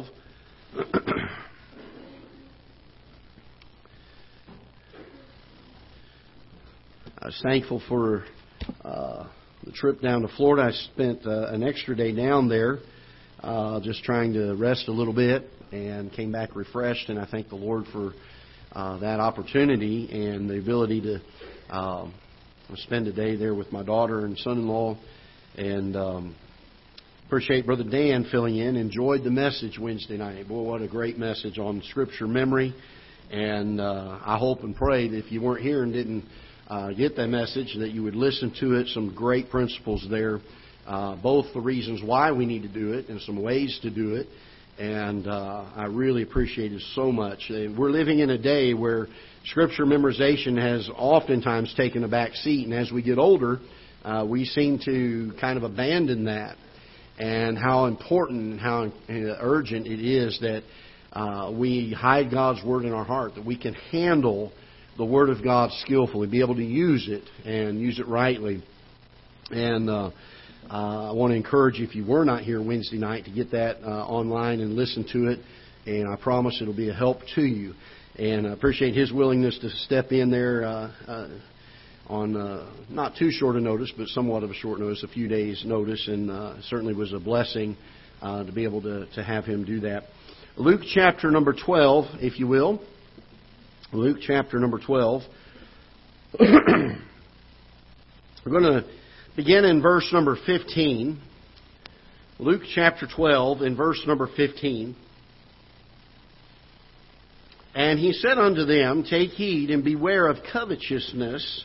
12. I was thankful for uh, the trip down to Florida. I spent uh, an extra day down there uh, just trying to rest a little bit and came back refreshed. And I thank the Lord for uh, that opportunity and the ability to um, spend a day there with my daughter and son-in-law. And um, appreciate Brother Dan filling in. Enjoyed the message Wednesday night. Boy, what a great message on Scripture memory. And uh, I hope and pray that if you weren't here and didn't uh, get that message, that you would listen to it. Some great principles there, uh, both the reasons why we need to do it and some ways to do it. And uh, I really appreciate it so much. Uh, we're living in a day where Scripture memorization has oftentimes taken a back seat, and as we get older, uh, we seem to kind of abandon that. And how important and how urgent it is that uh, we hide God's Word in our heart, that we can handle the Word of God skillfully, be able to use it and use it rightly. And uh, uh, I want to encourage you, if you were not here Wednesday night, to get that uh, online and listen to it. And I promise it'll be a help to you. And I appreciate his willingness to step in there uh, uh, on uh, not too short a notice, but somewhat of a short notice, a few days' notice, and uh, certainly was a blessing uh, to be able to, to have him do that. Luke chapter number 12, if you will. Luke chapter number 12. We're going to begin in verse number 15. Luke chapter 12, in verse number 15. And he said unto them, Take heed and beware of covetousness,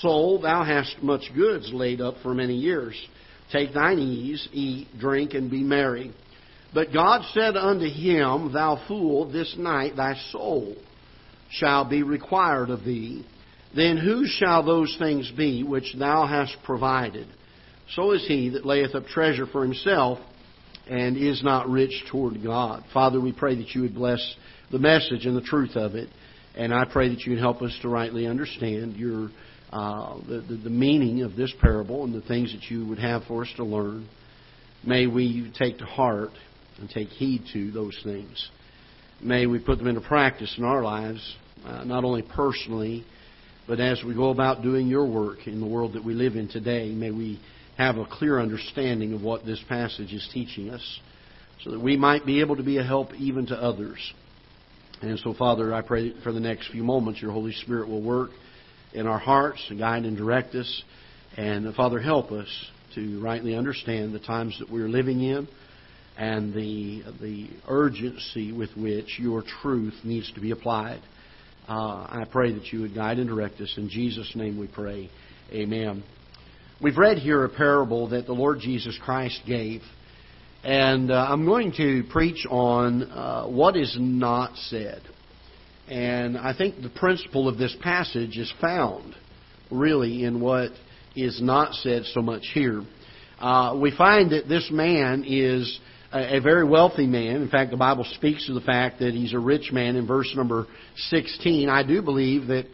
Soul, thou hast much goods laid up for many years. Take thine ease, eat, drink, and be merry. But God said unto him, Thou fool, this night thy soul shall be required of thee. Then whose shall those things be which thou hast provided? So is he that layeth up treasure for himself and is not rich toward God. Father, we pray that you would bless the message and the truth of it. And I pray that you would help us to rightly understand your uh, the, the, meaning of this parable and the things that you would have for us to learn. May we take to heart and take heed to those things. May we put them into practice in our lives, uh, not only personally, but as we go about doing your work in the world that we live in today. May we have a clear understanding of what this passage is teaching us so that we might be able to be a help even to others. And so, Father, I pray for the next few moments your Holy Spirit will work in our hearts to guide and direct us. And Father, help us to rightly understand the times that we're living in and the the urgency with which your truth needs to be applied. Uh, I pray that you would guide and direct us. In Jesus' name we pray. Amen. We've read here a parable that the Lord Jesus Christ gave. And uh, I'm going to preach on uh, what is not said. And I think the principle of this passage is found really in what is not said so much here. Uh, we find that this man is a, a, very wealthy man. In fact, the Bible speaks to the fact that he's a rich man in verse number 16. I do believe that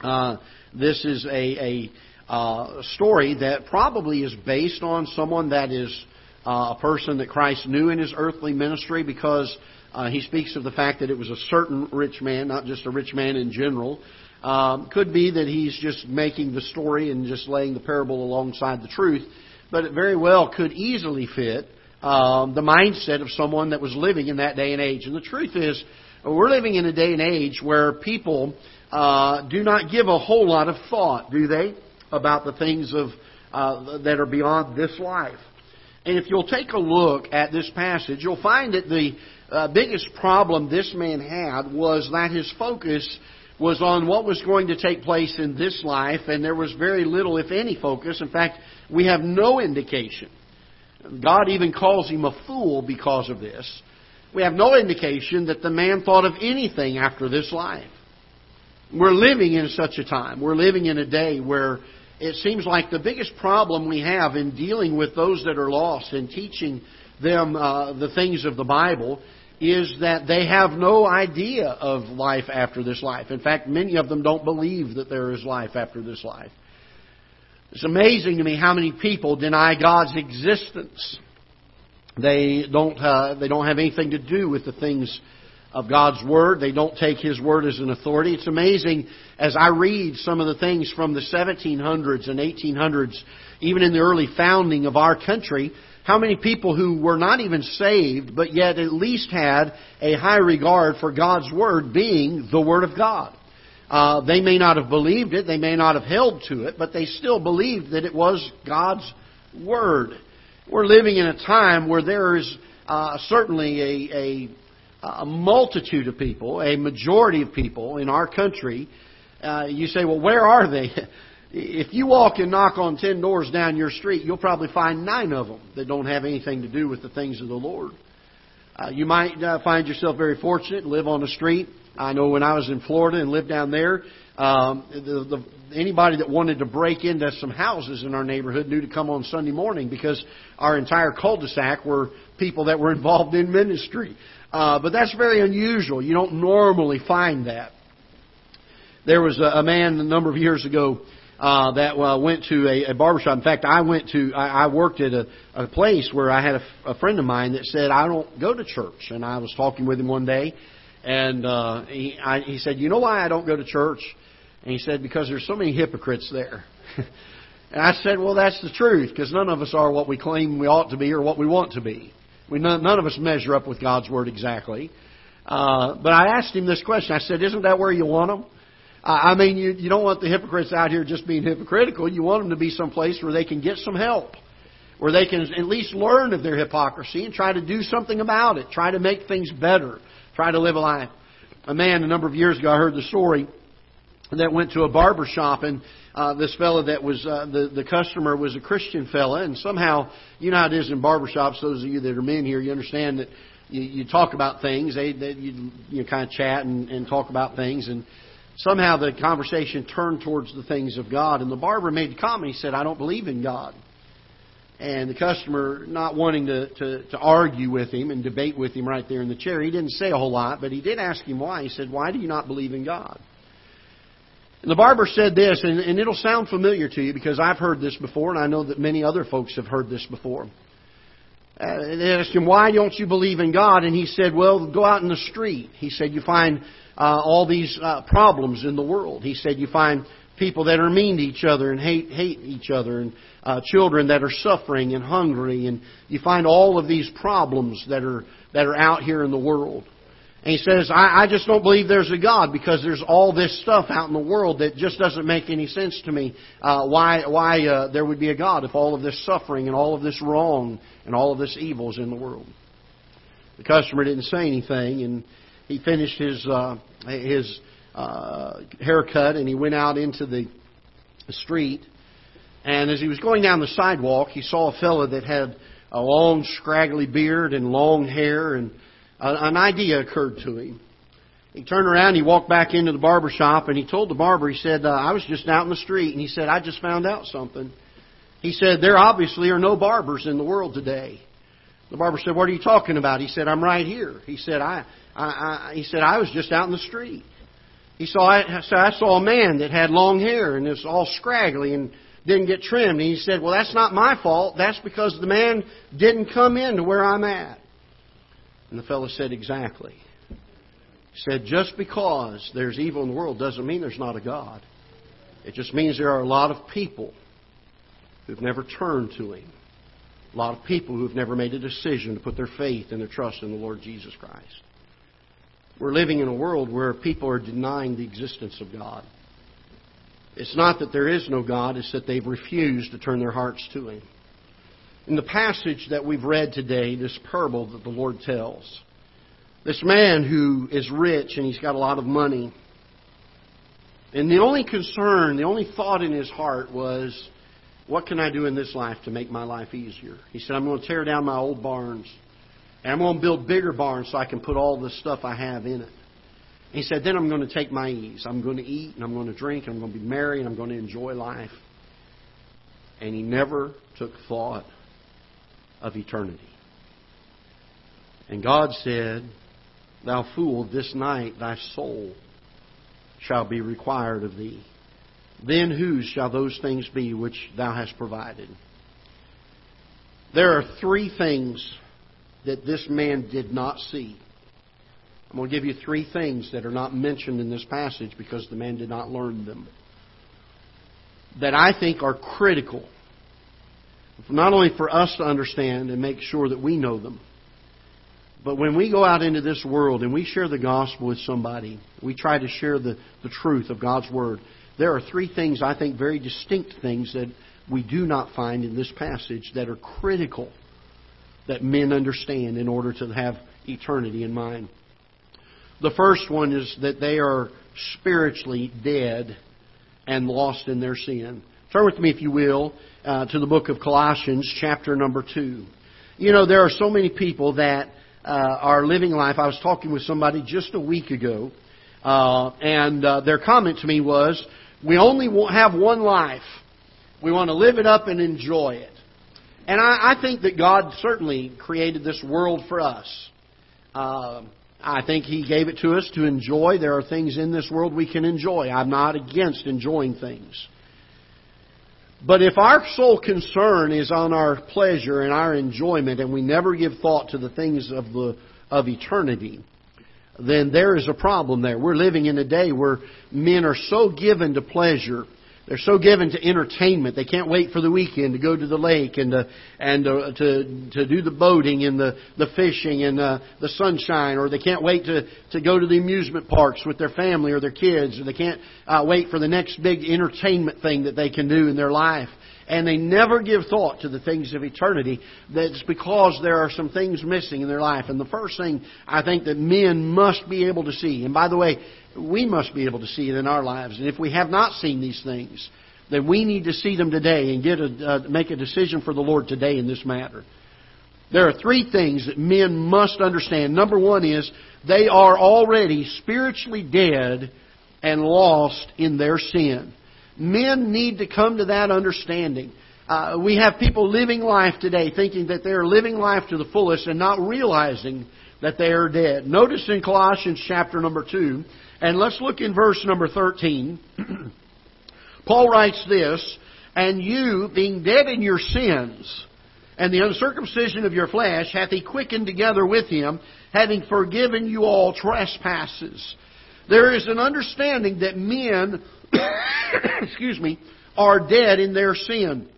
uh, this is a, a uh, story that probably is based on someone that is uh, a person that Christ knew in his earthly ministry because uh, he speaks of the fact that it was a certain rich man, not just a rich man in general. Um, could be that he's just making the story and just laying the parable alongside the truth, but it very well could easily fit um, the mindset of someone that was living in that day and age. And the truth is, we're living in a day and age where people uh, do not give a whole lot of thought, do they, about the things of uh, that are beyond this life. And if you'll take a look at this passage, you'll find that the uh, biggest problem this man had was that his focus was on what was going to take place in this life, and there was very little, if any, focus. In fact, we have no indication. God even calls him a fool because of this. We have no indication that the man thought of anything after this life. We're living in such a time. We're living in a day where it seems like the biggest problem we have in dealing with those that are lost and teaching them uh, the things of the Bible is that they have no idea of life after this life. In fact, many of them don't believe that there is life after this life. It's amazing to me how many people deny God's existence. They don't, uh, they don't have anything to do with the things of God's Word. They don't take His Word as an authority. It's amazing as I read some of the things from the 1700s and 1800s, even in the early founding of our country, how many people who were not even saved, but yet at least had a high regard for God's Word being the Word of God. Uh, they may not have believed it, they may not have held to it, but they still believed that it was God's Word. We're living in a time where there is uh, certainly a, a a multitude of people, a majority of people in our country, uh, you say, well, where are they? If you walk and knock on ten doors down your street, you'll probably find nine of them that don't have anything to do with the things of the Lord. Uh, you might uh, find yourself very fortunate, live on the street. I know when I was in Florida and lived down there, um, the, the, anybody that wanted to break into some houses in our neighborhood knew to come on Sunday morning because our entire cul-de-sac were people that were involved in ministry. Uh, but that's very unusual. You don't normally find that. There was a, a man a number of years ago uh, that uh, went to a, a barbershop. In fact, I went to I, I worked at a, a place where I had a, a friend of mine that said I don't go to church, and I was talking with him one day, and uh, he I, he said, "You know why I don't go to church?" And he said, "Because there's so many hypocrites there." and I said, "Well, that's the truth, because none of us are what we claim we ought to be or what we want to be." We none, of us measure up with God's word exactly. Uh, but I asked him this question. I said, "Isn't that where you want them?" I mean, you you don't want the hypocrites out here just being hypocritical. You want them to be someplace where they can get some help, where they can at least learn of their hypocrisy and try to do something about it. Try to make things better. Try to live a life. A man a number of years ago, I heard the story that went to a barber shop and uh, this fellow that was uh, the the customer was a Christian fella, and somehow you know how it is in barbershops. Those of you that are men here, you understand that you, you talk about things. They, they you, you kind of chat and, and talk about things, and somehow the conversation turned towards the things of God. And the barber made the comment. He said, "I don't believe in God." And the customer, not wanting to, to, to argue with him and debate with him right there in the chair, he didn't say a whole lot, but he did ask him why. He said, Why do you not believe in God? The barber said this, and, and it'll sound familiar to you because I've heard this before, and I know that many other folks have heard this before. Uh, they asked him, Why don't you believe in God? And he said, Well, go out in the street. He said, You find uh, all these uh, problems in the world. He said, You find people that are mean to each other and hate hate each other, and uh, children that are suffering and hungry, and you find all of these problems that are that are out here in the world. And he says, I, I just don't believe there's a God because there's all this stuff out in the world that just doesn't make any sense to me. Uh, why why uh, there would be a God if all of this suffering and all of this wrong and all of this evil is in the world? The customer didn't say anything, and he finished his uh, his uh, haircut and he went out into the street. And as he was going down the sidewalk, he saw a fellow that had a long, scraggly beard and long hair and an idea occurred to him. He turned around, he walked back into the barber shop, and he told the barber, he said, uh, I was just out in the street, and he said, I just found out something. He said, there obviously are no barbers in the world today. The barber said, what are you talking about? He said, I'm right here. He said, I, I, I he said, I was just out in the street. He saw, I, so I saw a man that had long hair and was all scraggly and didn't get trimmed. And he said, well, that's not my fault. That's because the man didn't come in to where I'm at. And the fellow said, Exactly. He said, Just because there's evil in the world doesn't mean there's not a God. It just means there are a lot of people who've never turned to Him. A lot of people who've never made a decision to put their faith and their trust in the Lord Jesus Christ. We're living in a world where people are denying the existence of God. It's not that there is no God, it's that they've refused to turn their hearts to Him. In the passage that we've read today, this parable that the Lord tells, this man who is rich and he's got a lot of money, and the only concern, the only thought in his heart was, what can I do in this life to make my life easier? He said, I'm going to tear down my old barns. And I'm going to build bigger barns so I can put all the stuff I have in it. He said, then I'm going to take my ease. I'm going to eat and I'm going to drink and I'm going to be merry and I'm going to enjoy life. And he never took thought of eternity. And God said, Thou fool, this night thy soul shall be required of thee. Then whose shall those things be which thou hast provided? There are three things that this man did not see. I'm going to give you three things that are not mentioned in this passage because the man did not learn them. That I think are critical, not only for us to understand and make sure that we know them, but when we go out into this world and we share the gospel with somebody, we try to share the, the truth of God's Word. There are three things, I think, very distinct things that we do not find in this passage that are critical that men understand in order to have eternity in mind. The first one is that they are spiritually dead and lost in their sin. Turn with me, if you will, uh, to the book of Colossians, chapter number 2. You know, there are so many people that uh, are living life. I was talking with somebody just a week ago, uh, and uh, their comment to me was, "We only have one life. We want to live it up and enjoy it." And I, I think that God certainly created this world for us. Uh, I think He gave it to us to enjoy. There are things in this world we can enjoy. I'm not against enjoying things. But if our sole concern is on our pleasure and our enjoyment and we never give thought to the things of the of eternity, then there is a problem there. We're living in a day where men are so given to pleasure they're so given to entertainment. They can't wait for the weekend to go to the lake and to, and to, to, to do the boating and the, the fishing and uh, the sunshine, or they can't wait to, to go to the amusement parks with their family or their kids, or they can't uh, wait for the next big entertainment thing that they can do in their life. And they never give thought to the things of eternity. That's because there are some things missing in their life. And the first thing I think that men must be able to see, and by the way, we must be able to see it in our lives. And if we have not seen these things, then we need to see them today and get a, uh, make a decision for the Lord today in this matter. There are three things that men must understand. Number one is they are already spiritually dead and lost in their sin. Men need to come to that understanding. Uh, we have people living life today thinking that they are living life to the fullest and not realizing that they are dead. Notice in Colossians chapter number 2, and let's look in verse number 13. Paul writes this, And you, being dead in your sins, and the uncircumcision of your flesh, hath he quickened together with him, having forgiven you all trespasses. There is an understanding that men, excuse me, are dead in their sin.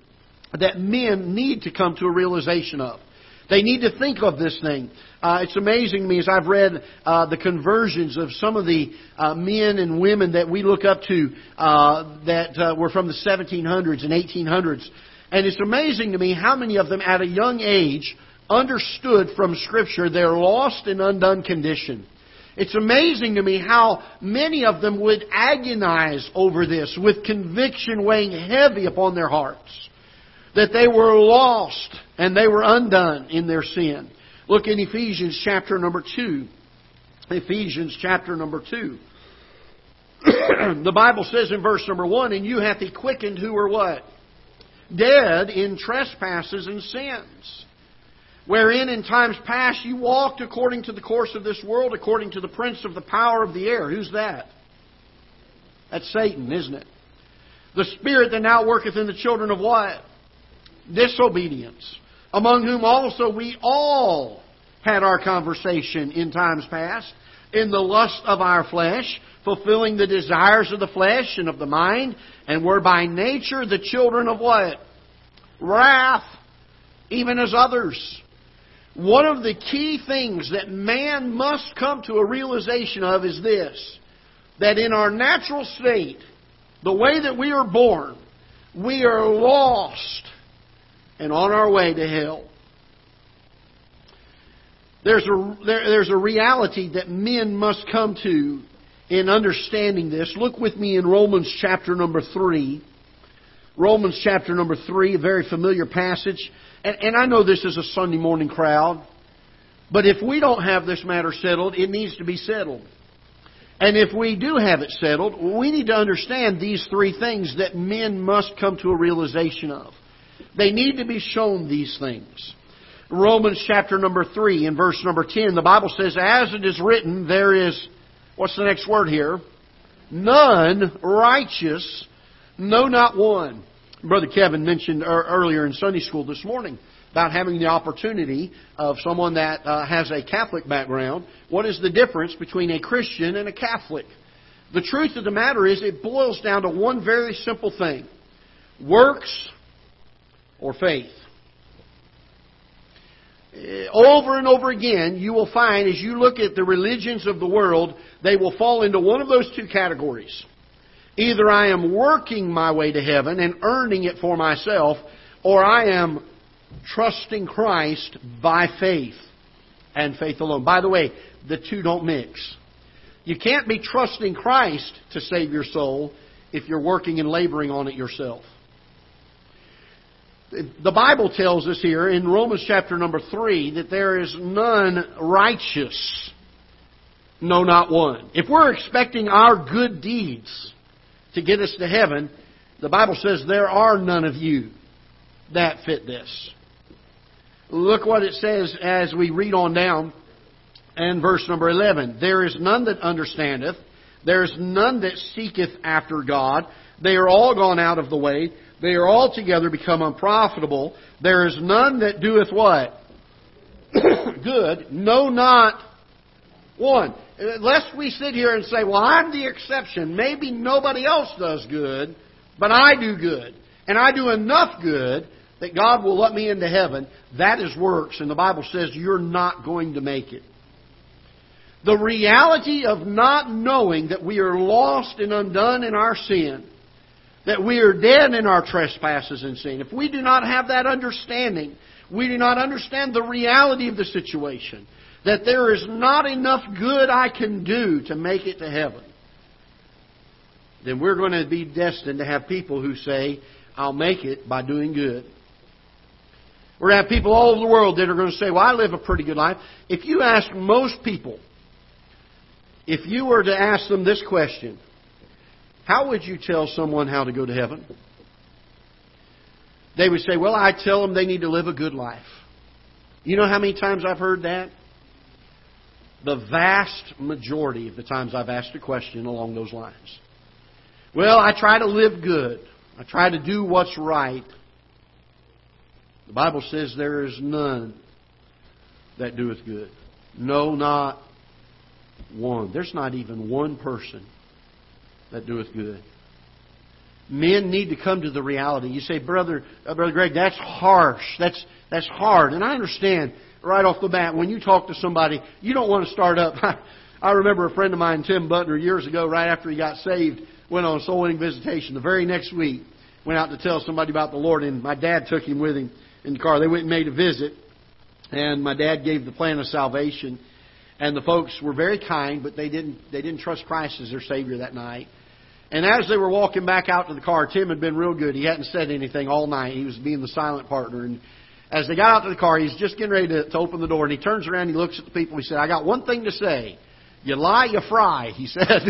That men need to come to a realization of. They need to think of this thing. Uh, it's amazing to me as I've read uh, the conversions of some of the uh, men and women that we look up to uh, that uh, were from the 1700s and 1800s. And it's amazing to me how many of them at a young age understood from Scripture their lost and undone condition. It's amazing to me how many of them would agonize over this with conviction weighing heavy upon their hearts that they were lost and they were undone in their sin. Look in Ephesians chapter number 2. Ephesians chapter number 2. the Bible says in verse number 1, And you hath he quickened who were what? Dead in trespasses and sins. Wherein in times past you walked according to the course of this world, according to the prince of the power of the air. Who's that? That's Satan, isn't it? The spirit that now worketh in the children of what? disobedience, among whom also we all had our conversation in times past, in the lust of our flesh, fulfilling the desires of the flesh and of the mind, and were by nature the children of what? Wrath, even as others. One of the key things that man must come to a realization of is this that in our natural state, the way that we are born, we are lost and on our way to hell. There's a, there, there's a reality that men must come to in understanding this. Look with me in Romans chapter number 3. Romans chapter number 3, a very familiar passage. And, and I know this is a Sunday morning crowd. But if we don't have this matter settled, it needs to be settled. And if we do have it settled, we need to understand these three things that men must come to a realization of. They need to be shown these things. Romans chapter number 3 and verse number 10, the Bible says, As it is written, there is, what's the next word here? None righteous, no, not one. Brother Kevin mentioned earlier in Sunday school this morning about having the opportunity of someone that uh, has a Catholic background. What is the difference between a Christian and a Catholic? The truth of the matter is, it boils down to one very simple thing works or faith. Uh, over and over again, you will find as you look at the religions of the world, they will fall into one of those two categories. Either I am working my way to heaven and earning it for myself, or I am trusting Christ by faith and faith alone. By the way, the two don't mix. You can't be trusting Christ to save your soul if you're working and laboring on it yourself. The Bible tells us here in Romans chapter number 3 that there is none righteous, no, not one. If we're expecting our good deeds to get us to heaven, the Bible says there are none of you that fit this. Look what it says as we read on down and verse number 11. There is none that understandeth. There is none that seeketh after God. They are all gone out of the way. They are altogether become unprofitable. There is none that doeth what? Good. No, not one. Lest we sit here and say, well, I'm the exception. Maybe nobody else does good, but I do good. And I do enough good that God will let me into heaven, that is works, and the Bible says you're not going to make it. The reality of not knowing that we are lost and undone in our sin, that we are dead in our trespasses and sin, if we do not have that understanding, we do not understand the reality of the situation, that there is not enough good I can do to make it to heaven, then we're going to be destined to have people who say, I'll make it by doing good. We're going to have people all over the world that are going to say, Well, I live a pretty good life. If you ask most people, if you were to ask them this question, how would you tell someone how to go to heaven? They would say, Well, I tell them they need to live a good life. You know how many times I've heard that? The vast majority of the times I've asked a question along those lines. Well, I try to live good. I try to do what's right. The Bible says there is none that doeth good. No, not one. There's not even one person that doeth good. Men need to come to the reality. You say, brother, uh, brother Greg, that's harsh. That's that's hard, and I understand right off the bat when you talk to somebody, you don't want to start up. I remember a friend of mine, Tim Butler, years ago, right after he got saved, went on a soul winning visitation. The very next week, went out to tell somebody about the Lord, and my dad took him with him in the car. They went and made a visit, and my dad gave the plan of salvation. And the folks were very kind, but they didn't they didn't trust Christ as their Savior that night. And as they were walking back out to the car, Tim had been real good. He hadn't said anything all night. He was being the silent partner. And as they got out to the car, he's just getting ready to, to open the door, and he turns around, and he looks at the people. He said, "I got one thing to say. You lie, you fry." He said.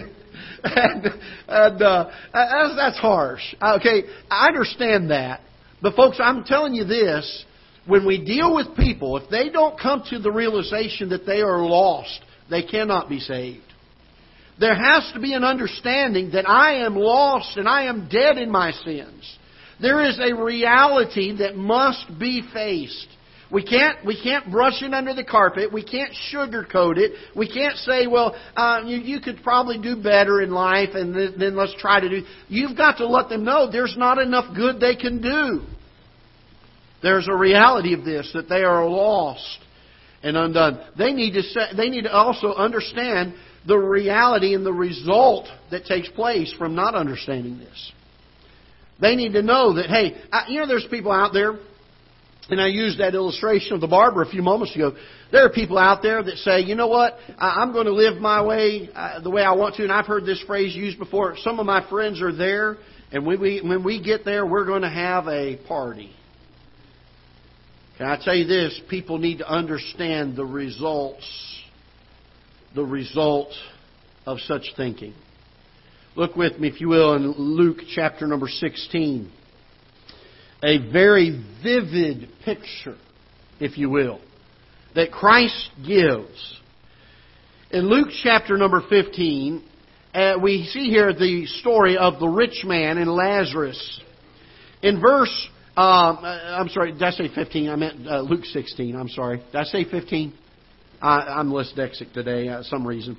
and and uh, that's, that's harsh. Okay, I understand that, but, folks, I'm telling you this when we deal with people, if they don't come to the realization that they are lost, they cannot be saved. There has to be an understanding that I am lost and I am dead in my sins. There is a reality that must be faced. We can't, we can't brush it under the carpet. We can't sugarcoat it. We can't say, well, uh, you, you could probably do better in life and then, then let's try to do. You've got to let them know there's not enough good they can do. There's a reality of this, that they are lost and undone. They need to, they need to also understand the reality and the result that takes place from not understanding this. They need to know that, hey, I, you know, there's people out there and I used that illustration of the barber a few moments ago. There are people out there that say, you know what, I'm going to live my way uh, the way I want to. And I've heard this phrase used before. Some of my friends are there, and when we, when we get there, we're going to have a party. Can I tell you this? People need to understand the results, the result of such thinking. Look with me, if you will, in Luke chapter number 16. A very vivid picture, if you will, that Christ gives. In Luke chapter number 15, uh, we see here the story of the rich man and Lazarus. In verse um, uh, I'm sorry, did I say 15? I meant uh, Luke 16. I'm sorry. Did I say 15? I, am less dyslexic today, uh, some reason.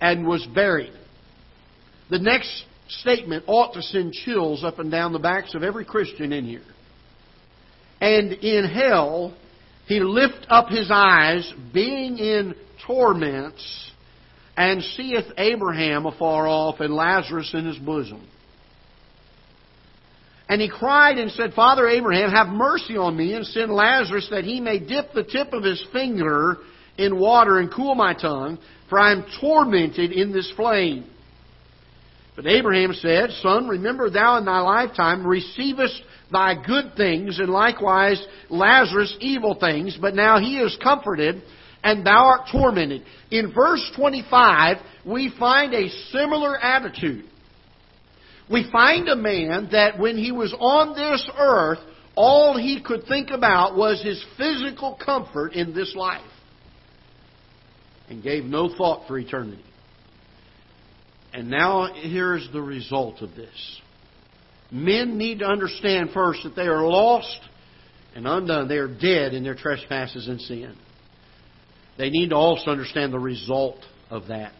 and was buried. The next statement ought to send chills up and down the backs of every Christian in here. And in hell, he lift up his eyes, being in torments, and seeth Abraham afar off and Lazarus in his bosom. And he cried and said, Father Abraham, have mercy on me and send Lazarus that he may dip the tip of his finger in water and cool my tongue, for I am tormented in this flame. But Abraham said, Son, remember thou in thy lifetime receivest thy good things, and likewise Lazarus evil things, but now he is comforted, and thou art tormented. In verse 25, we find a similar attitude we find a man that when he was on this earth, all he could think about was his physical comfort in this life and gave no thought for eternity. And now here's the result of this. Men need to understand first that they are lost and undone. They are dead in their trespasses and sin. They need to also understand the result of that.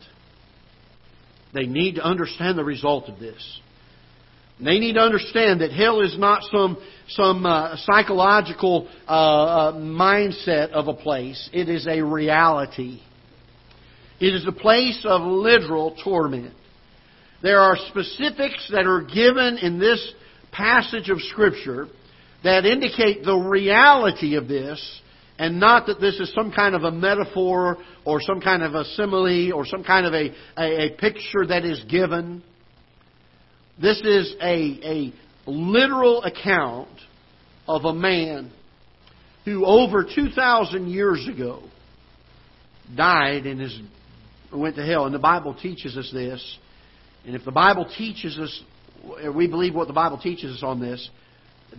They need to understand the result of this. They need to understand that hell is not some some uh, psychological uh, uh, mindset of a place. It is a reality. It is a place of literal torment. There are specifics that are given in this passage of Scripture that indicate the reality of this, and not that this is some kind of a metaphor or some kind of a simile or some kind of a, a, a picture that is given. This is a, a literal account of a man who over 2,000 years ago died and is, went to hell. And the Bible teaches us this. And if the Bible teaches us, we believe what the Bible teaches us on this,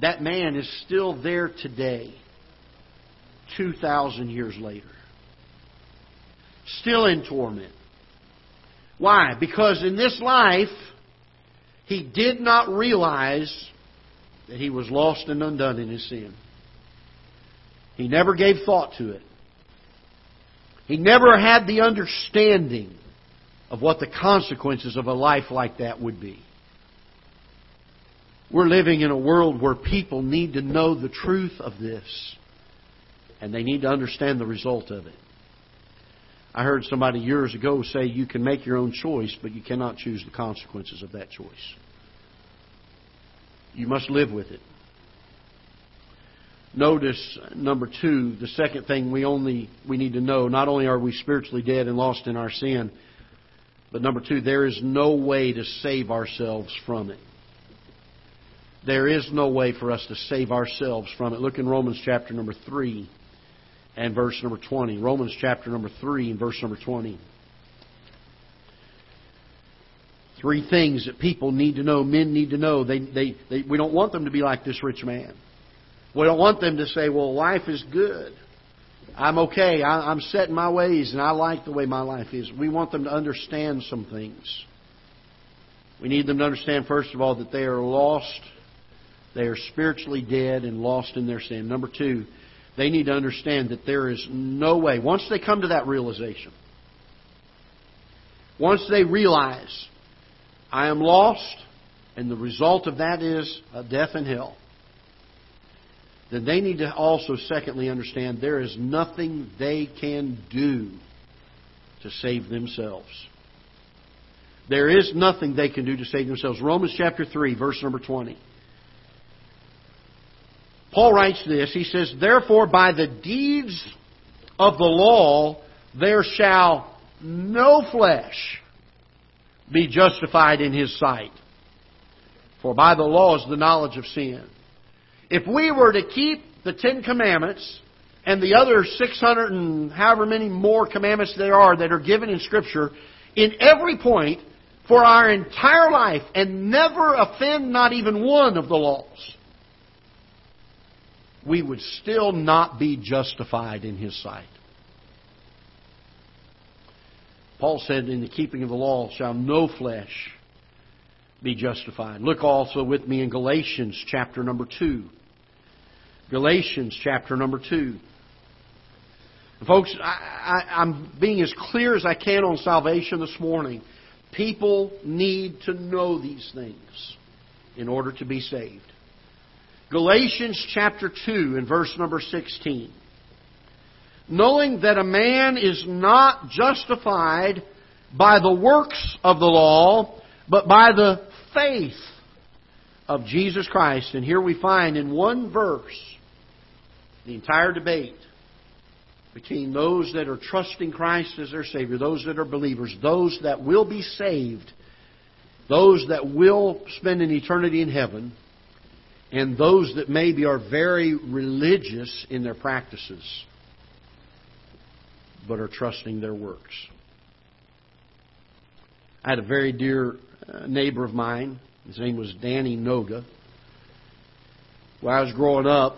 that man is still there today, 2,000 years later. Still in torment. Why? Because in this life, he did not realize that he was lost and undone in his sin. He never gave thought to it. He never had the understanding of what the consequences of a life like that would be. We're living in a world where people need to know the truth of this, and they need to understand the result of it. I heard somebody years ago say you can make your own choice, but you cannot choose the consequences of that choice. You must live with it. Notice number two, the second thing we only we need to know, not only are we spiritually dead and lost in our sin, but number two, there is no way to save ourselves from it. There is no way for us to save ourselves from it. Look in Romans chapter number three and verse number 20. Romans chapter number 3 and verse number 20. Three things that people need to know, men need to know. They, they, they, we don't want them to be like this rich man. We don't want them to say, well, life is good. I'm okay. I, I'm set in my ways and I like the way my life is. We want them to understand some things. We need them to understand, first of all, that they are lost. They are spiritually dead and lost in their sin. Number two, they need to understand that there is no way, once they come to that realization, once they realize, I am lost, and the result of that is a death in hell, then they need to also, secondly, understand there is nothing they can do to save themselves. There is nothing they can do to save themselves. Romans chapter 3, verse number 20. Paul writes this. He says, Therefore, by the deeds of the law, there shall no flesh be justified in his sight. For by the law is the knowledge of sin. If we were to keep the Ten Commandments and the other 600 and however many more commandments there are that are given in Scripture, in every point for our entire life and never offend not even one of the laws, we would still not be justified in His sight. Paul said, In the keeping of the law shall no flesh be justified. Look also with me in Galatians chapter number 2. Galatians chapter number 2. Folks, I, am being as clear as I can on salvation this morning. People need to know these things in order to be saved. Galatians chapter 2 and verse number 16. Knowing that a man is not justified by the works of the law, but by the faith of Jesus Christ. And here we find in one verse the entire debate between those that are trusting Christ as their Savior, those that are believers, those that will be saved, those that will spend an eternity in heaven, and those that maybe are very religious in their practices but are trusting their works. I had a very dear neighbor of mine. His name was Danny Noga. When I was growing up,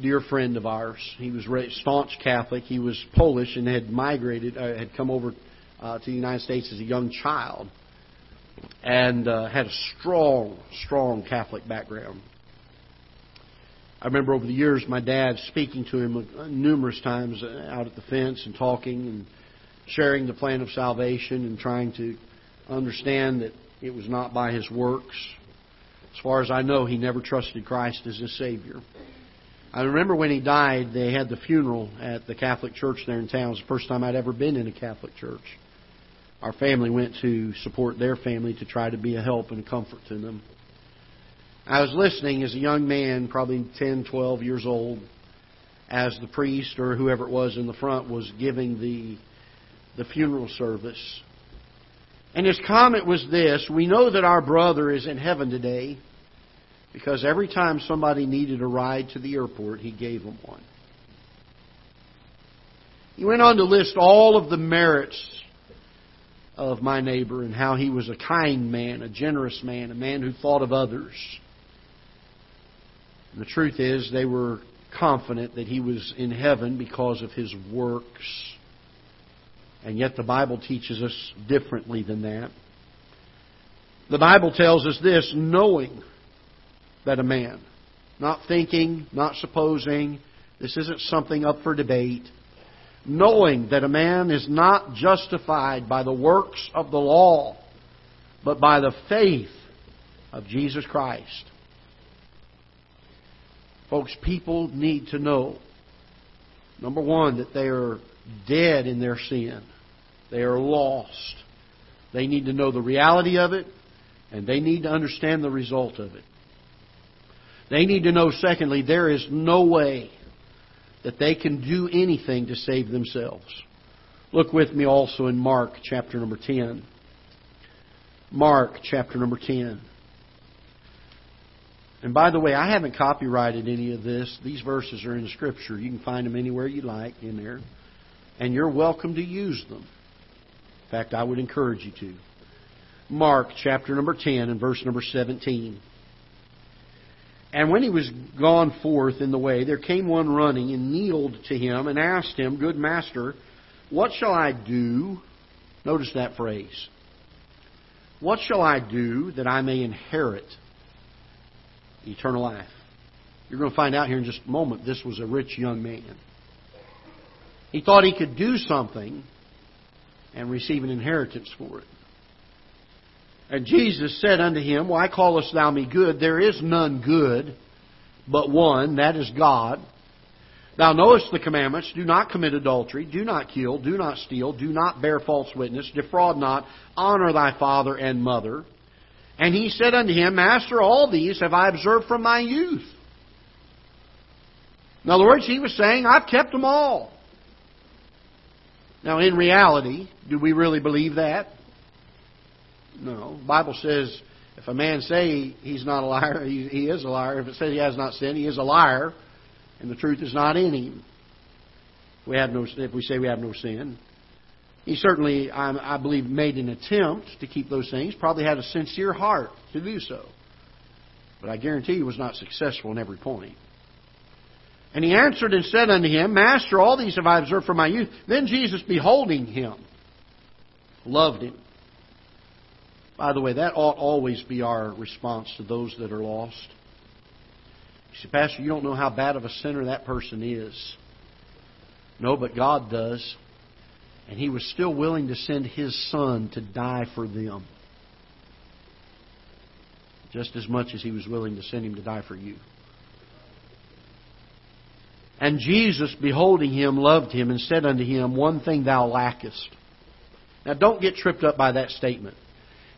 dear friend of ours. He was a staunch Catholic. He was Polish and had migrated, uh, had come over uh, to the United States as a young child, and uh, had a strong, strong Catholic background. I remember over the years my dad speaking to him uh, numerous times uh, out at the fence and talking and sharing the plan of salvation and trying to understand that it was not by his works. As far as I know, he never trusted Christ as his Savior. I remember when he died, they had the funeral at the Catholic church there in town. It was the first time I'd ever been in a Catholic church. Our family went to support their family to try to be a help and a comfort to them. I was listening as a young man, probably 10, 12 years old, as the priest or whoever it was in the front was giving the, the funeral service. And his comment was this We know that our brother is in heaven today because every time somebody needed a ride to the airport, he gave them one. He went on to list all of the merits of my neighbor and how he was a kind man, a generous man, a man who thought of others. And the truth is, they were confident that he was in heaven because of his works. And yet the Bible teaches us differently than that. The Bible tells us this knowing that a man, not thinking, not supposing, this isn't something up for debate, knowing that a man is not justified by the works of the law, but by the faith of Jesus Christ. Folks, people need to know, number one, that they are dead in their sin. They are lost. They need to know the reality of it, and they need to understand the result of it. They need to know, secondly, there is no way that they can do anything to save themselves. Look with me also in Mark chapter number 10. Mark chapter number 10. And by the way, I haven't copyrighted any of this. These verses are in Scripture. You can find them anywhere you like in there. And you're welcome to use them. In fact, I would encourage you to. Mark chapter number 10 and verse number 17. And when he was gone forth in the way, there came one running and kneeled to him and asked him, Good master, what shall I do? Notice that phrase. What shall I do that I may inherit eternal life. You're going to find out here in just a moment this was a rich young man. He thought he could do something and receive an inheritance for it. And Jesus said unto him, Why callest thou me good? There is none good but one, that is God. Thou knowest the commandments do not commit adultery, do not kill, do not steal, do not bear false witness, defraud not, honor thy father and mother. And he said unto him, Master, all these have I observed from my youth. In other words, he was saying, I've kept them all. Now, in reality, do we really believe that? No. The Bible says if a man say he's not a liar, he, is a liar. If it says he has not sinned, he is a liar, and the truth is not in him. We have no, if we say we have no sin, he certainly, I, I believe, made an attempt to keep those things. Probably had a sincere heart to do so, but I guarantee he was not successful in every point. And he answered and said unto him, Master, all these have I observed from my youth. Then Jesus, beholding him, loved him by the way, that ought always be our response to those that are lost. You say, Pastor, you don't know how bad of a sinner that person is. No, but God does. And He was still willing to send His Son to die for them. Just as much as He was willing to send Him to die for you. And Jesus, beholding him, loved him, and said unto him, One thing thou lackest. Now, don't get tripped up by that statement.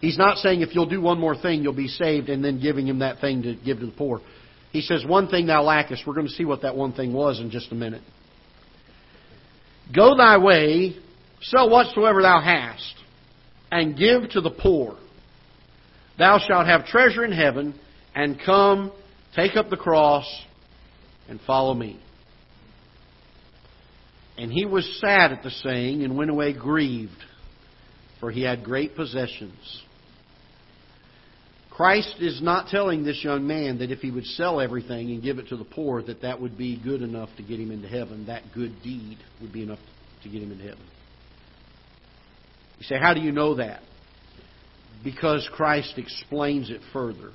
He's not saying if you'll do one more thing, you'll be saved, and then giving him that thing to give to the poor. He says, One thing thou lackest. We're going to see what that one thing was in just a minute. Go thy way, sell whatsoever thou hast, and give to the poor. Thou shalt have treasure in heaven, and come, take up the cross, and follow me. And he was sad at the saying, and went away grieved, for he had great possessions. Christ is not telling this young man that if he would sell everything and give it to the poor, that that would be good enough to get him into heaven. That good deed would be enough to get him into heaven. You say, how do you know that? Because Christ explains it further.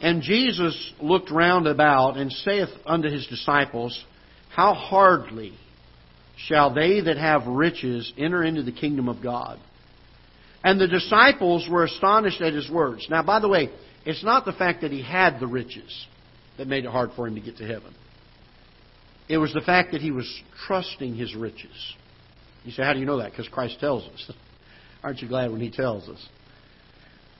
And Jesus looked round about and saith unto his disciples, How hardly shall they that have riches enter into the kingdom of God? And the disciples were astonished at his words. Now, by the way, it's not the fact that he had the riches that made it hard for him to get to heaven. It was the fact that he was trusting his riches. You say, how do you know that? Because Christ tells us. Aren't you glad when he tells us?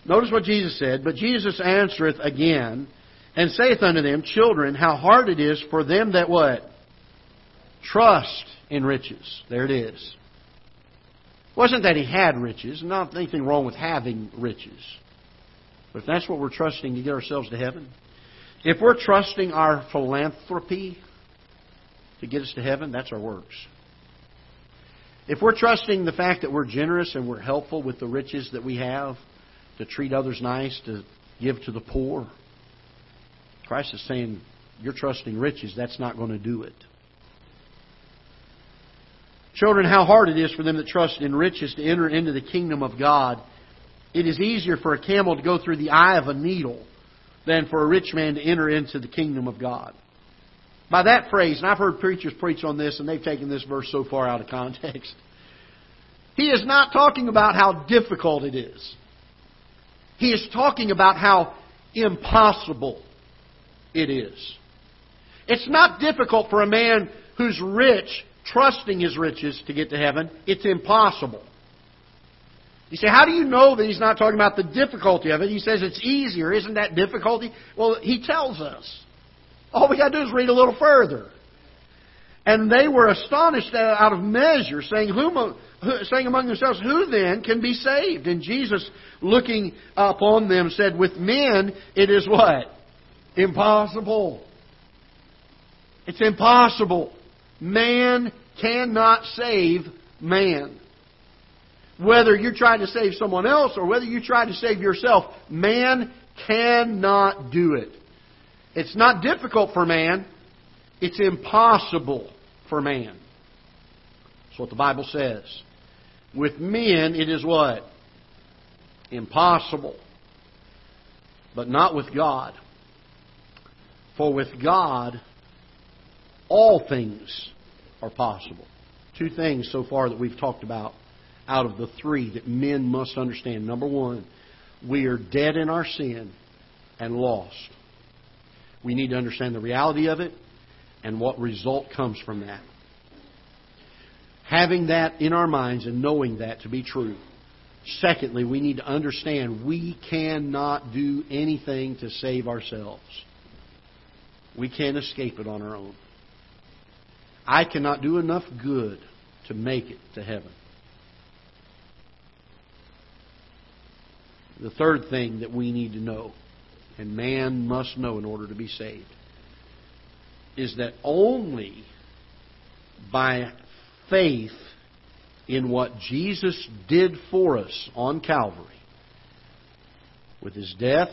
Notice what Jesus said. But Jesus answereth again and saith unto them, Children, how hard it is for them that what? Trust in riches. There it is. It wasn't that he had riches, not anything wrong with having riches. But if that's what we're trusting to get ourselves to heaven, if we're trusting our philanthropy to get us to heaven, that's our works. If we're trusting the fact that we're generous and we're helpful with the riches that we have, to treat others nice, to give to the poor, Christ is saying, you're trusting riches, that's not going to do it. Children, how hard it is for them that trust in riches to enter into the kingdom of God. It is easier for a camel to go through the eye of a needle than for a rich man to enter into the kingdom of God. By that phrase, and I've heard preachers preach on this, and they've taken this verse so far out of context. He is not talking about how difficult it is. He is talking about how impossible it is. It's not difficult for a man who's rich trusting his riches to get to heaven, it's impossible. You say, how do you know that he's not talking about the difficulty of it? He says it's easier. Isn't that difficulty? Well, he tells us. All we got to do is read a little further. And they were astonished out of measure, saying, Whom, saying among themselves, Who then can be saved? And Jesus, looking upon them, said, With men it is what? Impossible. It's impossible. Man cannot save man. Whether you're trying to save someone else or whether you try to save yourself, man cannot do it. It's not difficult for man, it's impossible for man. That's what the Bible says. With men, it is what? Impossible. But not with God. For with God, all things are possible. Two things so far that we've talked about out of the three that men must understand. Number one, we are dead in our sin and lost. We need to understand the reality of it and what result comes from that. Having that in our minds and knowing that to be true. Secondly, we need to understand we cannot do anything to save ourselves. We can't escape it on our own. I cannot do enough good to make it to heaven. The third thing that we need to know, and man must know in order to be saved, is that only by faith in what Jesus did for us on Calvary, with his death,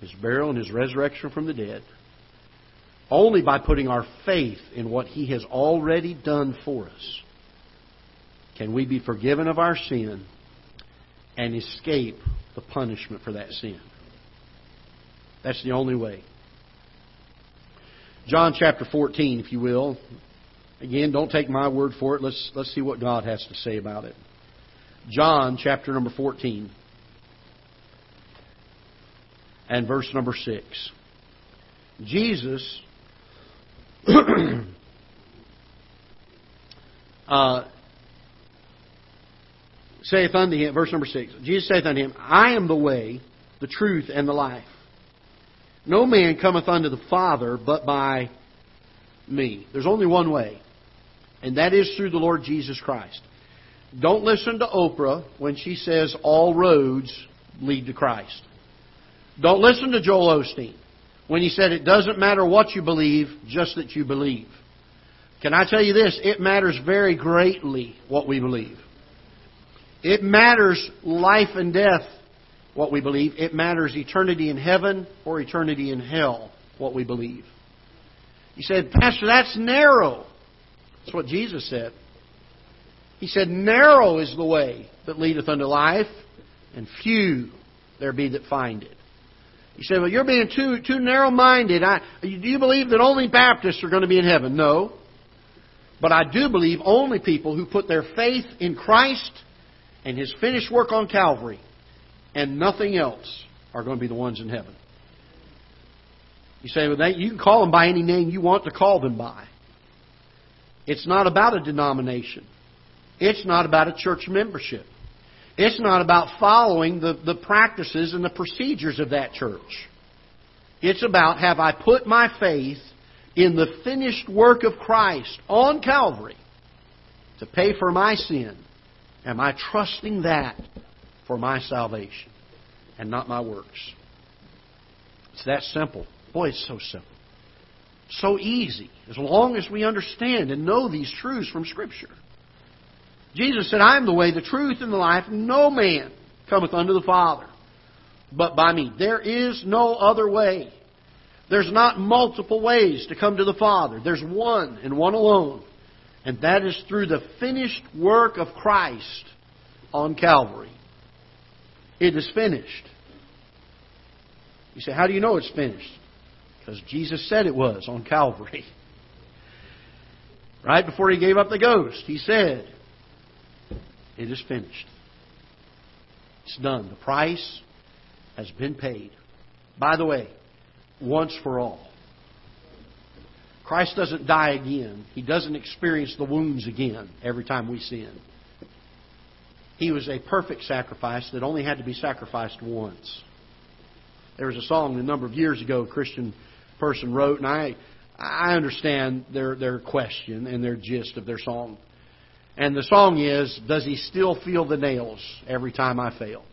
his burial, and his resurrection from the dead, only by putting our faith in what he has already done for us can we be forgiven of our sin and escape the punishment for that sin. That's the only way. John chapter 14, if you will. Again, don't take my word for it. Let's, let's see what God has to say about it. John chapter number 14 and verse number 6. Jesus uh, saith unto him, verse number 6, Jesus saith unto him, I am the way, the truth, and the life. No man cometh unto the Father but by me. There's only one way, and that is through the Lord Jesus Christ. Don't listen to Oprah when she says all roads lead to Christ. Don't listen to Joel Osteen when he said it doesn't matter what you believe, just that you believe. Can I tell you this? It matters very greatly what we believe. It matters life and death, what we believe. It matters eternity in heaven or eternity in hell, what we believe. He said, Pastor, that's narrow. That's what Jesus said. He said, Narrow is the way that leadeth unto life, and few there be that find it. He said, Well, you're being too too narrow minded. Do you believe that only Baptists are going to be in heaven? No. But I do believe only people who put their faith in Christ and His finished work on Calvary and nothing else are going to be the ones in heaven. You say, well, you can call them by any name you want to call them by. It's not about a denomination. It's not about a church membership. It's not about following the, the practices and the procedures of that church. It's about have I put my faith in the finished work of Christ on Calvary to pay for my sin Am I trusting that for my salvation and not my works? It's that simple. Boy, it's so simple. So easy, as long as we understand and know these truths from Scripture. Jesus said, I am the way, the truth, and the life. No man cometh unto the Father but by me. There is no other way. There's not multiple ways to come to the Father. There's one and one alone. And that is through the finished work of Christ on Calvary. It is finished. You say, how do you know it's finished? Because Jesus said it was on Calvary. Right before he gave up the ghost, he said, It is finished. It's done. The price has been paid. By the way, once for all. Christ doesn't die again. He doesn't experience the wounds again every time we sin. He was a perfect sacrifice that only had to be sacrificed once. There was a song a number of years ago a Christian person wrote, and I I understand their their question and their gist of their song. And the song is, Does he still feel the nails every time I fail?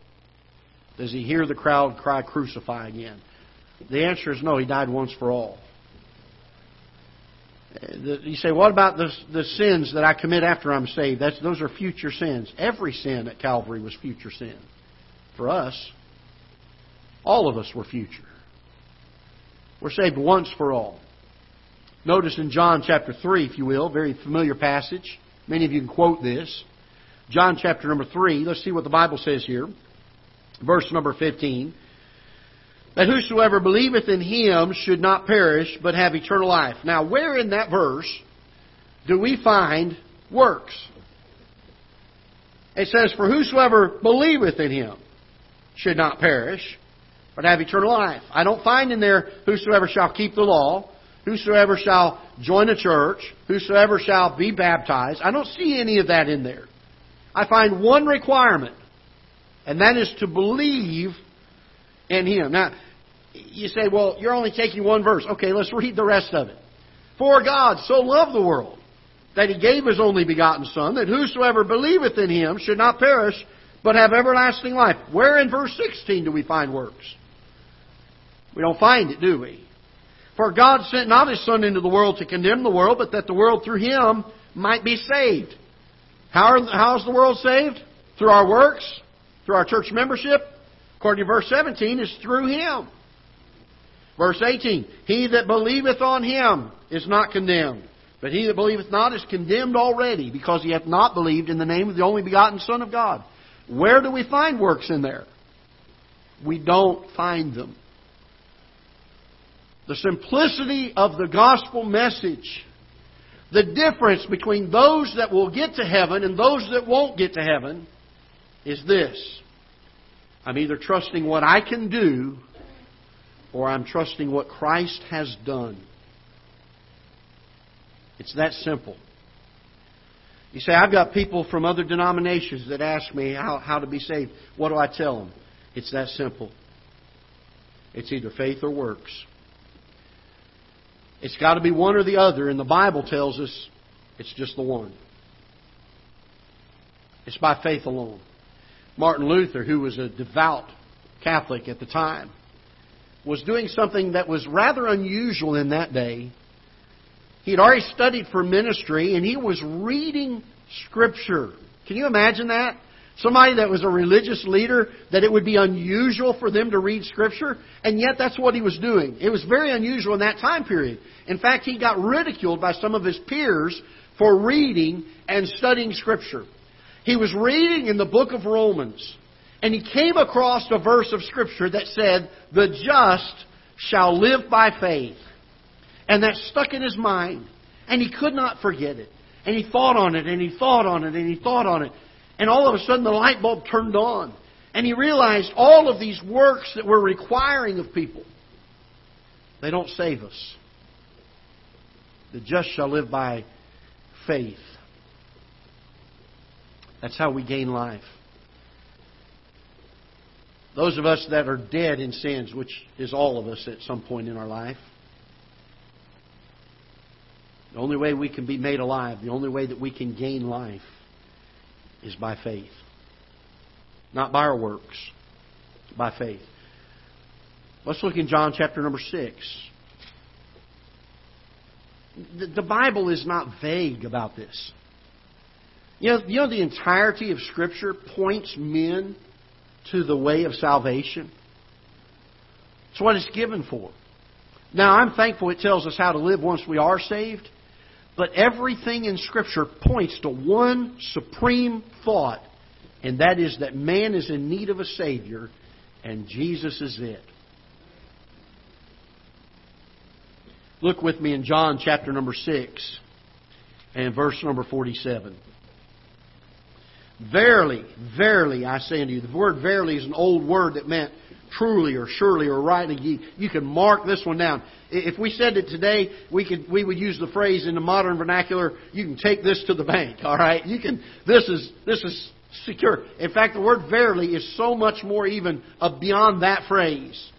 Does he hear the crowd cry, Crucify again? The answer is no, he died once for all. You say, what about the, the sins that I commit after I'm saved? That's, those are future sins. Every sin at Calvary was future sin. For us, all of us were future. We're saved once for all. Notice in John chapter 3, if you will, very familiar passage. Many of you can quote this. John chapter number 3, let's see what the Bible says here. Verse number 15 that whosoever believeth in him should not perish, but have eternal life. Now, where in that verse do we find works? It says, For whosoever believeth in him should not perish, but have eternal life. I don't find in there whosoever shall keep the law, whosoever shall join a church, whosoever shall be baptized. I don't see any of that in there. I find one requirement, and that is to believe in Him. Now, you say, well, you're only taking one verse. Okay, let's read the rest of it. For God so loved the world that He gave His only begotten Son, that whosoever believeth in Him should not perish, but have everlasting life. Where in verse 16 do we find works? We don't find it, do we? For God sent not His Son into the world to condemn the world, but that the world through Him might be saved. How, are, how is the world saved? Through our works? Through our church membership? According to verse 17, is through Him. Verse 18, He that believeth on Him is not condemned. But he that believeth not is condemned already, because he hath not believed in the name of the only begotten Son of God. Where do we find works in there? We don't find them. The simplicity of the gospel message, the difference between those that will get to heaven and those that won't get to heaven, is this. I'm either trusting what I can do or I'm trusting what Christ has done. It's that simple. You say, I've got people from other denominations that ask me how, how to be saved. What do I tell them? It's that simple. It's either faith or works. It's got to be one or the other, and the Bible tells us it's just the one. It's by faith alone. Martin Luther, who was a devout Catholic at the time, was doing something that was rather unusual in that day. He had already studied for ministry and he was reading Scripture. Can you imagine that? Somebody that was a religious leader, that it would be unusual for them to read Scripture, and yet that's what he was doing. It was very unusual in that time period. In fact, he got ridiculed by some of his peers for reading and studying Scripture. He was reading in the book of Romans, and he came across a verse of Scripture that said, The just shall live by faith. And that stuck in his mind. And he could not forget it. And he thought on it, and he thought on it, and he thought on it. And all of a sudden the light bulb turned on. And he realized all of these works that we're requiring of people, they don't save us. The just shall live by faith. That's how we gain life. Those of us that are dead in sins, which is all of us at some point in our life, the only way we can be made alive, the only way that we can gain life, is by faith. Not by our works, by faith. Let's look in John chapter number 6. The Bible is not vague about this. You know, you know the entirety of Scripture points men to the way of salvation. It's what it's given for. Now, I'm thankful it tells us how to live once we are saved. But everything in Scripture points to one supreme thought, and that is that man is in need of a Savior, and Jesus is it. Look with me in John chapter number 6 and verse number 47. Verily, verily, I say unto you. The word verily is an old word that meant truly or surely or rightly. You, you can mark this one down. If we said it today, we could we would use the phrase in the modern vernacular. You can take this to the bank. All right, you can. This is this is secure. In fact, the word verily is so much more even uh, beyond that phrase.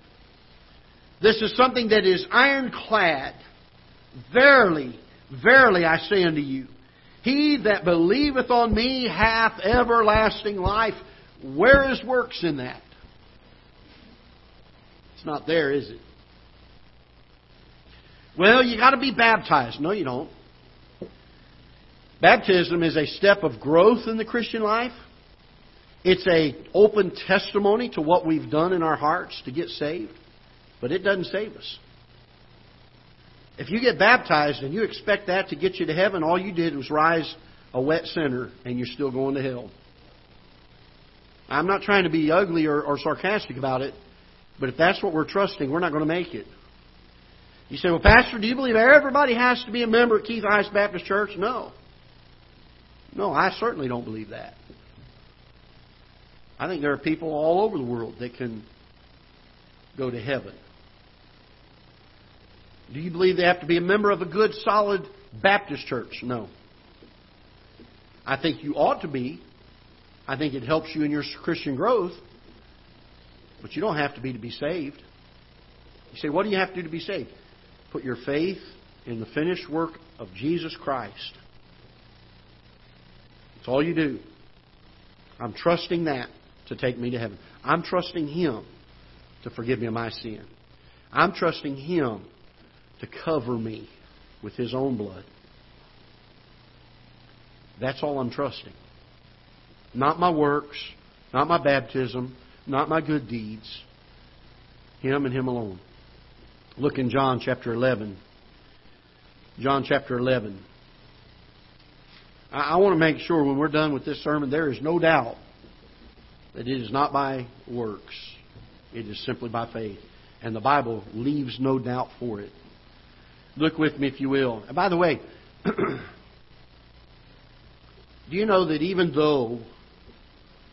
This is something that is ironclad. Verily, verily, I say unto you. He that believeth on me hath everlasting life. Where is works in that? It's not there, is it? Well, you got to be baptized. No, you don't. Baptism is a step of growth in the Christian life. It's a open testimony to what we've done in our hearts to get saved, but it doesn't save us. If you get baptized and you expect that to get you to heaven, all you did was rise a wet sinner and you're still going to hell. I'm not trying to be ugly or, or sarcastic about it, but if that's what we're trusting, we're not going to make it. You say, well, Pastor, do you believe everybody has to be a member at Ketha Heights Baptist Church? No. No, I certainly don't believe that. I think there are people all over the world that can go to heaven. Do you believe they have to be a member of a good, solid Baptist church? No. I think you ought to be. I think it helps you in your Christian growth. But you don't have to be to be saved. You say, what do you have to do to be saved? Put your faith in the finished work of Jesus Christ. That's all you do. I'm trusting that to take me to heaven. I'm trusting Him to forgive me of my sin. I'm trusting Him to cover me with His own blood. That's all I'm trusting. Not my works, not my baptism, not my good deeds. Him and Him alone. Look in John chapter 11. John chapter 11. I, want to make sure when we're done with this sermon, there is no doubt that it is not by works, it is simply by faith. And the Bible leaves no doubt for it. Look with me, if you will. And by the way, do you know that even though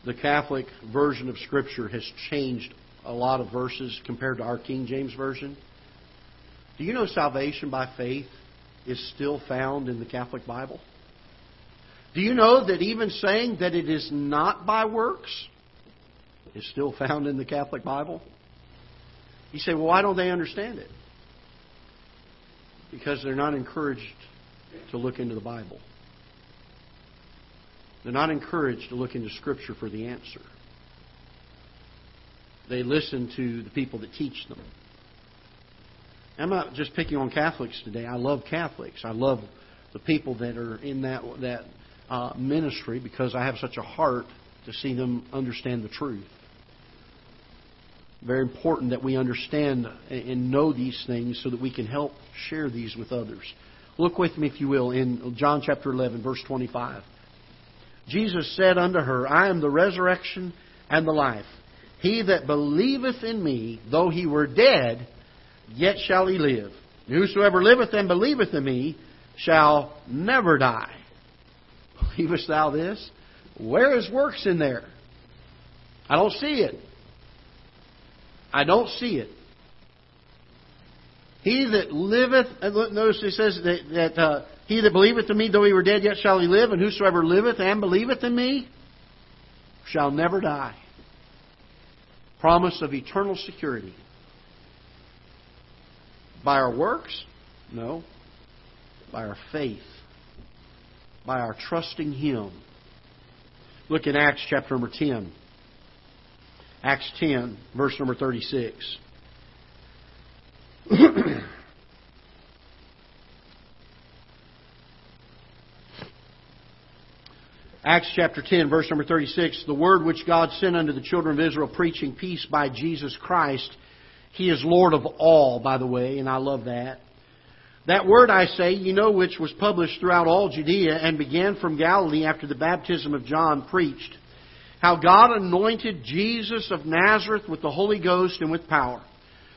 the Catholic version of Scripture has changed a lot of verses compared to our King James Version, do you know salvation by faith is still found in the Catholic Bible? Do you know that even saying that it is not by works is still found in the Catholic Bible? You say, well, why don't they understand it? Because they're not encouraged to look into the Bible. They're not encouraged to look into Scripture for the answer. They listen to the people that teach them. I'm not just picking on Catholics today. I love Catholics. I love the people that are in that that uh, ministry because I have such a heart to see them understand the truth. Very important that we understand and know these things so that we can help share these with others. Look with me, if you will, in John chapter 11, verse 25. Jesus said unto her, I am the resurrection and the life. He that believeth in me, though he were dead, yet shall he live. whosoever liveth and believeth in me shall never die. Believest thou this? Where is works in there? I don't see it. I don't see it. He that liveth, notice he says that, that uh, he that believeth in me, though he were dead, yet shall he live, and whosoever liveth and believeth in me shall never die. Promise of eternal security. By our works? No. By our faith. By our trusting Him. Look in Acts chapter number 10. Acts 10, verse number 36. Acts chapter 10, verse number 36, the word which God sent unto the children of Israel, preaching peace by Jesus Christ, he is Lord of all, by the way, and I love that. That word, I say, you know, which was published throughout all Judea and began from Galilee after the baptism of John preached. How God anointed Jesus of Nazareth with the Holy Ghost and with power,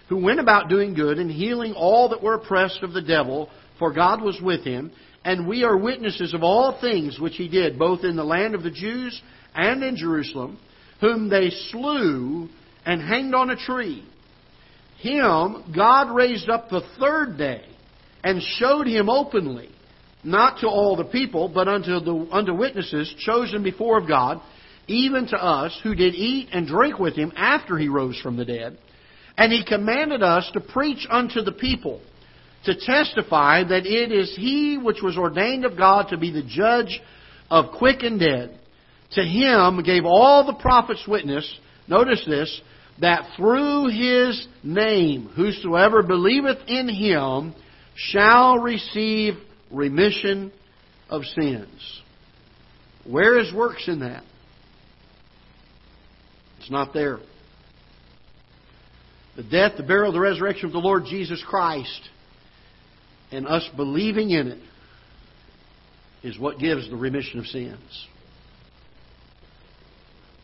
who went about doing good and healing all that were oppressed of the devil, for God was with him. And we are witnesses of all things which he did, both in the land of the Jews and in Jerusalem, whom they slew and hanged on a tree. Him God raised up the third day and showed him openly, not to all the people, but unto, the, unto witnesses chosen before of God, even to us who did eat and drink with him after he rose from the dead. And he commanded us to preach unto the people, to testify that it is he which was ordained of God to be the judge of quick and dead. To him gave all the prophets witness, notice this, that through his name whosoever believeth in him shall receive remission of sins. Where is works in that? Not there. The death, the burial, the resurrection of the Lord Jesus Christ and us believing in it is what gives the remission of sins.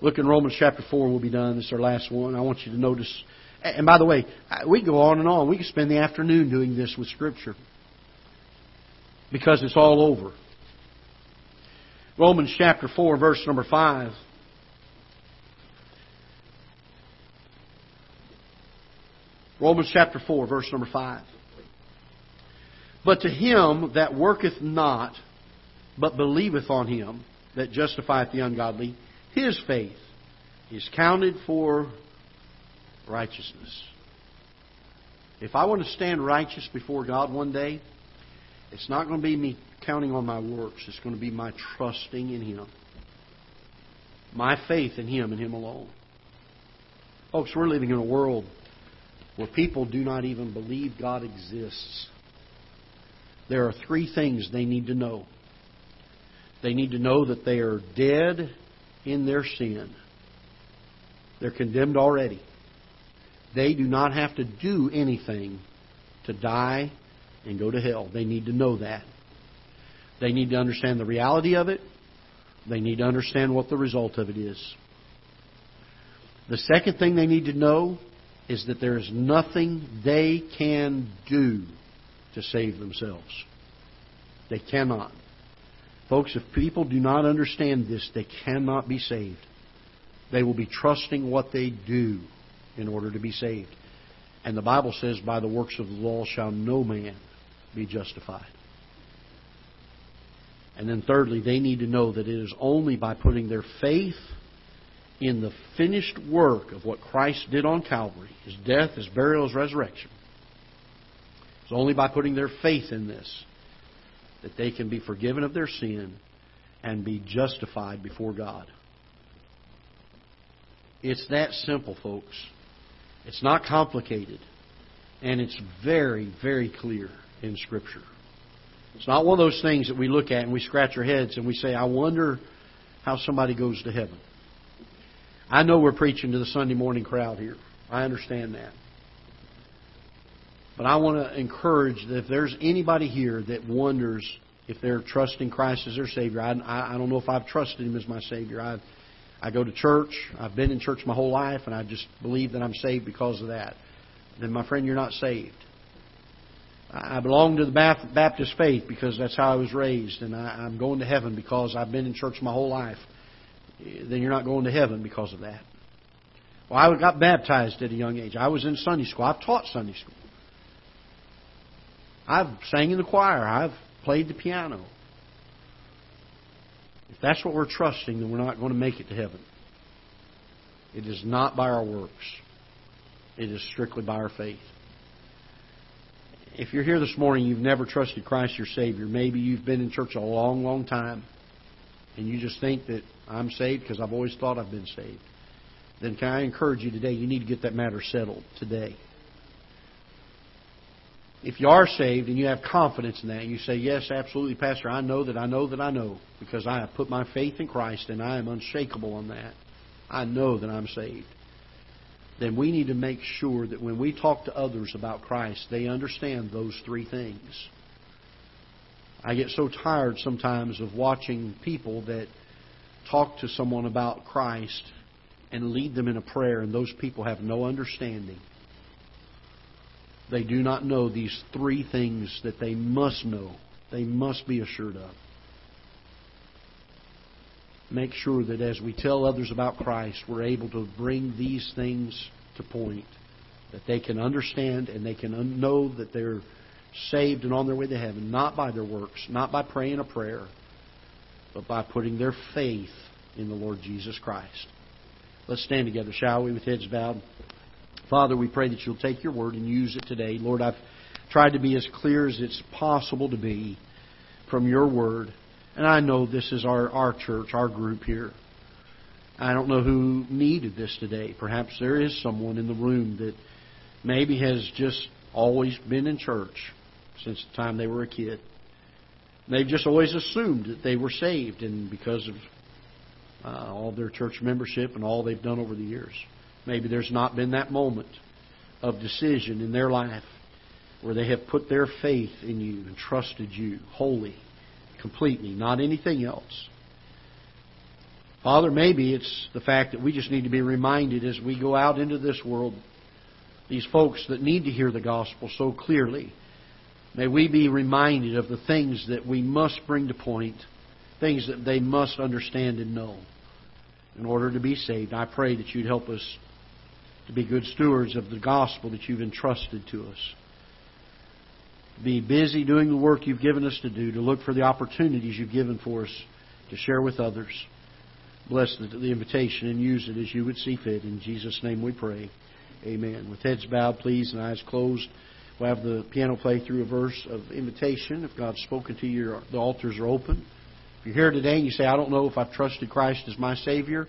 Look in Romans chapter 4, we'll be done. This is our last one. I want you to notice. And by the way, we go on and on. We can spend the afternoon doing this with Scripture because it's all over. Romans chapter 4, verse number 5. Romans chapter 4, verse number 5. But to him that worketh not, but believeth on him that justifieth the ungodly, his faith is counted for righteousness. If I want to stand righteous before God one day, it's not going to be me counting on my works. It's going to be my trusting in Him. My faith in Him and Him alone. Folks, we're living in a world where people do not even believe God exists. There are three things they need to know. They need to know that they are dead in their sin. They're condemned already. They do not have to do anything to die and go to hell. They need to know that. They need to understand the reality of it. They need to understand what the result of it is. The second thing they need to know is that there is nothing they can do to save themselves. They cannot. Folks, if people do not understand this, they cannot be saved. They will be trusting what they do in order to be saved. And the Bible says, by the works of the law shall no man be justified. And then, thirdly, they need to know that it is only by putting their faith in the finished work of what Christ did on Calvary his death, his burial, his resurrection. It's only by putting their faith in this that they can be forgiven of their sin and be justified before God. It's that simple, folks. It's not complicated. And it's very, very clear in Scripture. It's not one of those things that we look at and we scratch our heads and we say, I wonder how somebody goes to heaven. I know we're preaching to the Sunday morning crowd here. I understand that. But I want to encourage that if there's anybody here that wonders if they're trusting Christ as their Savior, I, I don't know if I've trusted Him as my Savior. I, I go to church. I've been in church my whole life, and I just believe that I'm saved because of that. Then, my friend, you're not saved. I belong to the Baptist faith because that's how I was raised, and I'm going to heaven because I've been in church my whole life. Eh, then you're not going to heaven because of that. Well, I got baptized at a young age. I was in Sunday school. I've taught Sunday school. I've sang in the choir. I've played the piano. If that's what we're trusting, then we're not going to make it to heaven. It is not by our works. It is strictly by our faith if you're here this morning, you've never trusted Christ your Savior. Maybe you've been in church a long, long time, and you just think that I'm saved because I've always thought I've been saved. Then can I encourage you today? You need to get that matter settled today. If you are saved and you have confidence in that, you say, Yes, absolutely, Pastor, I know that I know that I know because I have put my faith in Christ and I am unshakable on that. I know that I'm saved then we need to make sure that when we talk to others about Christ, they understand those three things. I get so tired sometimes of watching people that talk to someone about Christ and lead them in a prayer, and those people have no understanding. They do not know these three things that they must know, they must be assured of. Make sure that as we tell others about Christ, we're able to bring these things to point that they can understand and they can know that they're saved and on their way to heaven, not by their works, not by praying a prayer, but by putting their faith in the Lord Jesus Christ. Let's stand together, shall we, with heads bowed. Father, we pray that you'll take your word and use it today. Lord, I've tried to be as clear as it's possible to be from your word. And I know this is our, our church, our group here. I don't know who needed this today. Perhaps there is someone in the room that maybe has just always been in church since the time they were a kid. They've just always assumed that they were saved, and because of uh, all their church membership and all they've done over the years, maybe there's not been that moment of decision in their life where they have put their faith in you and trusted you wholly, completely, not anything else. Father, maybe it's the fact that we just need to be reminded as we go out into this world, these folks that need to hear the gospel so clearly, may we be reminded of the things that we must bring to point, things that they must understand and know in order to be saved. I pray that you'd help us to be good stewards of the gospel that you've entrusted to us. Be busy doing the work you've given us to do, to look for the opportunities you've given for us to share with others. Bless the, the invitation and use it as you would see fit. In Jesus' name we pray. Amen. With heads bowed, please, and eyes closed, we'll have the piano play through a verse of invitation. If God's spoken to you, the altars are open. If you're here today and you say, I don't know if I've trusted Christ as my Savior,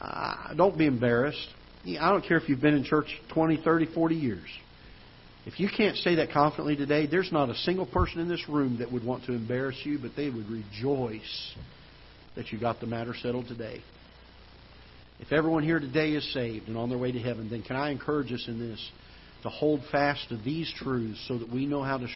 uh, don't be embarrassed. I don't care if you've been in church 20, 30, 40 years. If you can't say that confidently today, there's not a single person in this room that would want to embarrass you, but they would rejoice that you got the matter settled today. If everyone here today is saved and on their way to heaven, then can I encourage us in this to hold fast to these truths so that we know how to